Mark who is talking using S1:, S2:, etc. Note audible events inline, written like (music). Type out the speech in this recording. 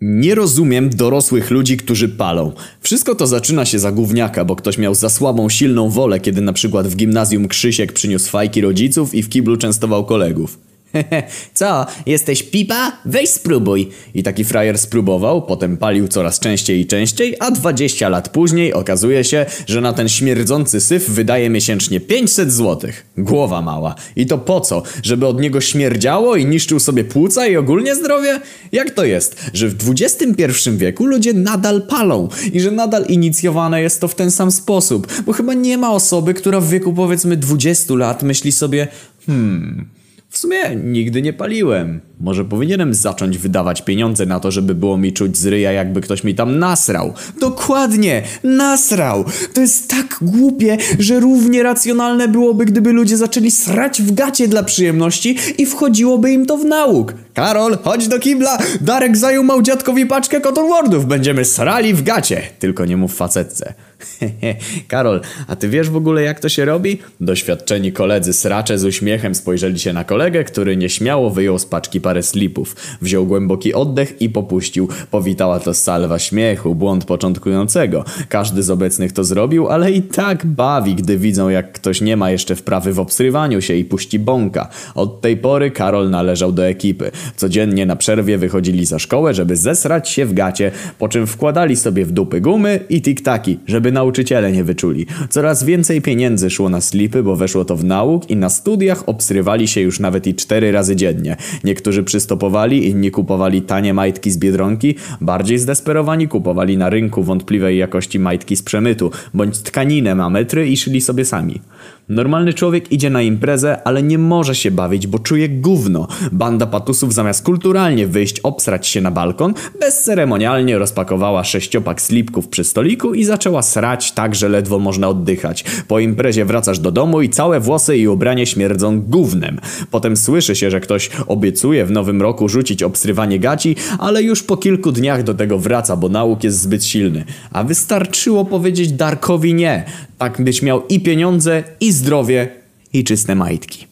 S1: Nie rozumiem dorosłych ludzi, którzy palą. Wszystko to zaczyna się za gówniaka, bo ktoś miał za słabą, silną wolę, kiedy na przykład w gimnazjum Krzysiek przyniósł fajki rodziców i w kiblu częstował kolegów. (laughs) Co, jesteś pipa? Weź spróbuj. I taki frajer spróbował, potem palił coraz częściej i częściej, a 20 lat później okazuje się, że na ten śmierdzący syf wydaje miesięcznie 500 złotych. Głowa mała. I to po co? Żeby od niego śmierdziało i niszczył sobie płuca i ogólnie zdrowie? Jak to jest, że w XXI wieku ludzie nadal palą i że nadal inicjowane jest to w ten sam sposób? Bo chyba nie ma osoby, która w wieku powiedzmy 20 lat myśli sobie hmm... W sumie nigdy nie paliłem. Może powinienem zacząć wydawać pieniądze na to, żeby było mi czuć z ryja, jakby ktoś mi tam nasrał. Dokładnie! Nasrał! To jest tak głupie, że równie racjonalne byłoby, gdyby ludzie zaczęli srać w gacie dla przyjemności i wchodziłoby im to w nauk. Karol, chodź do kibla! Darek zajął dziadkowi paczkę Cotton Wardów. Będziemy srali w gacie. Tylko nie mów facetce. (laughs) Karol, a ty wiesz w ogóle jak to się robi? Doświadczeni koledzy sracze z uśmiechem spojrzeli się na kolegę, który nieśmiało wyjął z paczki parę slipów. Wziął głęboki oddech i popuścił. Powitała to salwa śmiechu, błąd początkującego. Każdy z obecnych to zrobił, ale i tak bawi, gdy widzą jak ktoś nie ma jeszcze wprawy w obsrywaniu się i puści bąka. Od tej pory Karol należał do ekipy. Codziennie na przerwie wychodzili za szkołę, żeby zesrać się w gacie, po czym wkładali sobie w dupy gumy i tiktaki, żeby nauczyciele nie wyczuli. Coraz więcej pieniędzy szło na slipy, bo weszło to w nauk i na studiach obsrywali się już nawet i cztery razy dziennie. Niektórzy przystopowali, inni kupowali tanie majtki z Biedronki, bardziej zdesperowani kupowali na rynku wątpliwej jakości majtki z przemytu, bądź tkaninę na metry i szli sobie sami. Normalny człowiek idzie na imprezę, ale nie może się bawić, bo czuje gówno. Banda patusów zamiast kulturalnie wyjść obsrać się na balkon, bezceremonialnie rozpakowała sześciopak slipków przy stoliku i zaczęła srać tak, że ledwo można oddychać. Po imprezie wracasz do domu i całe włosy i ubranie śmierdzą gównem. Potem słyszy się, że ktoś obiecuje w nowym roku rzucić obsrywanie gaci, ale już po kilku dniach do tego wraca, bo nauk jest zbyt silny. A wystarczyło powiedzieć Darkowi nie. Tak byś miał i pieniądze, i zdrowie, i czyste majtki.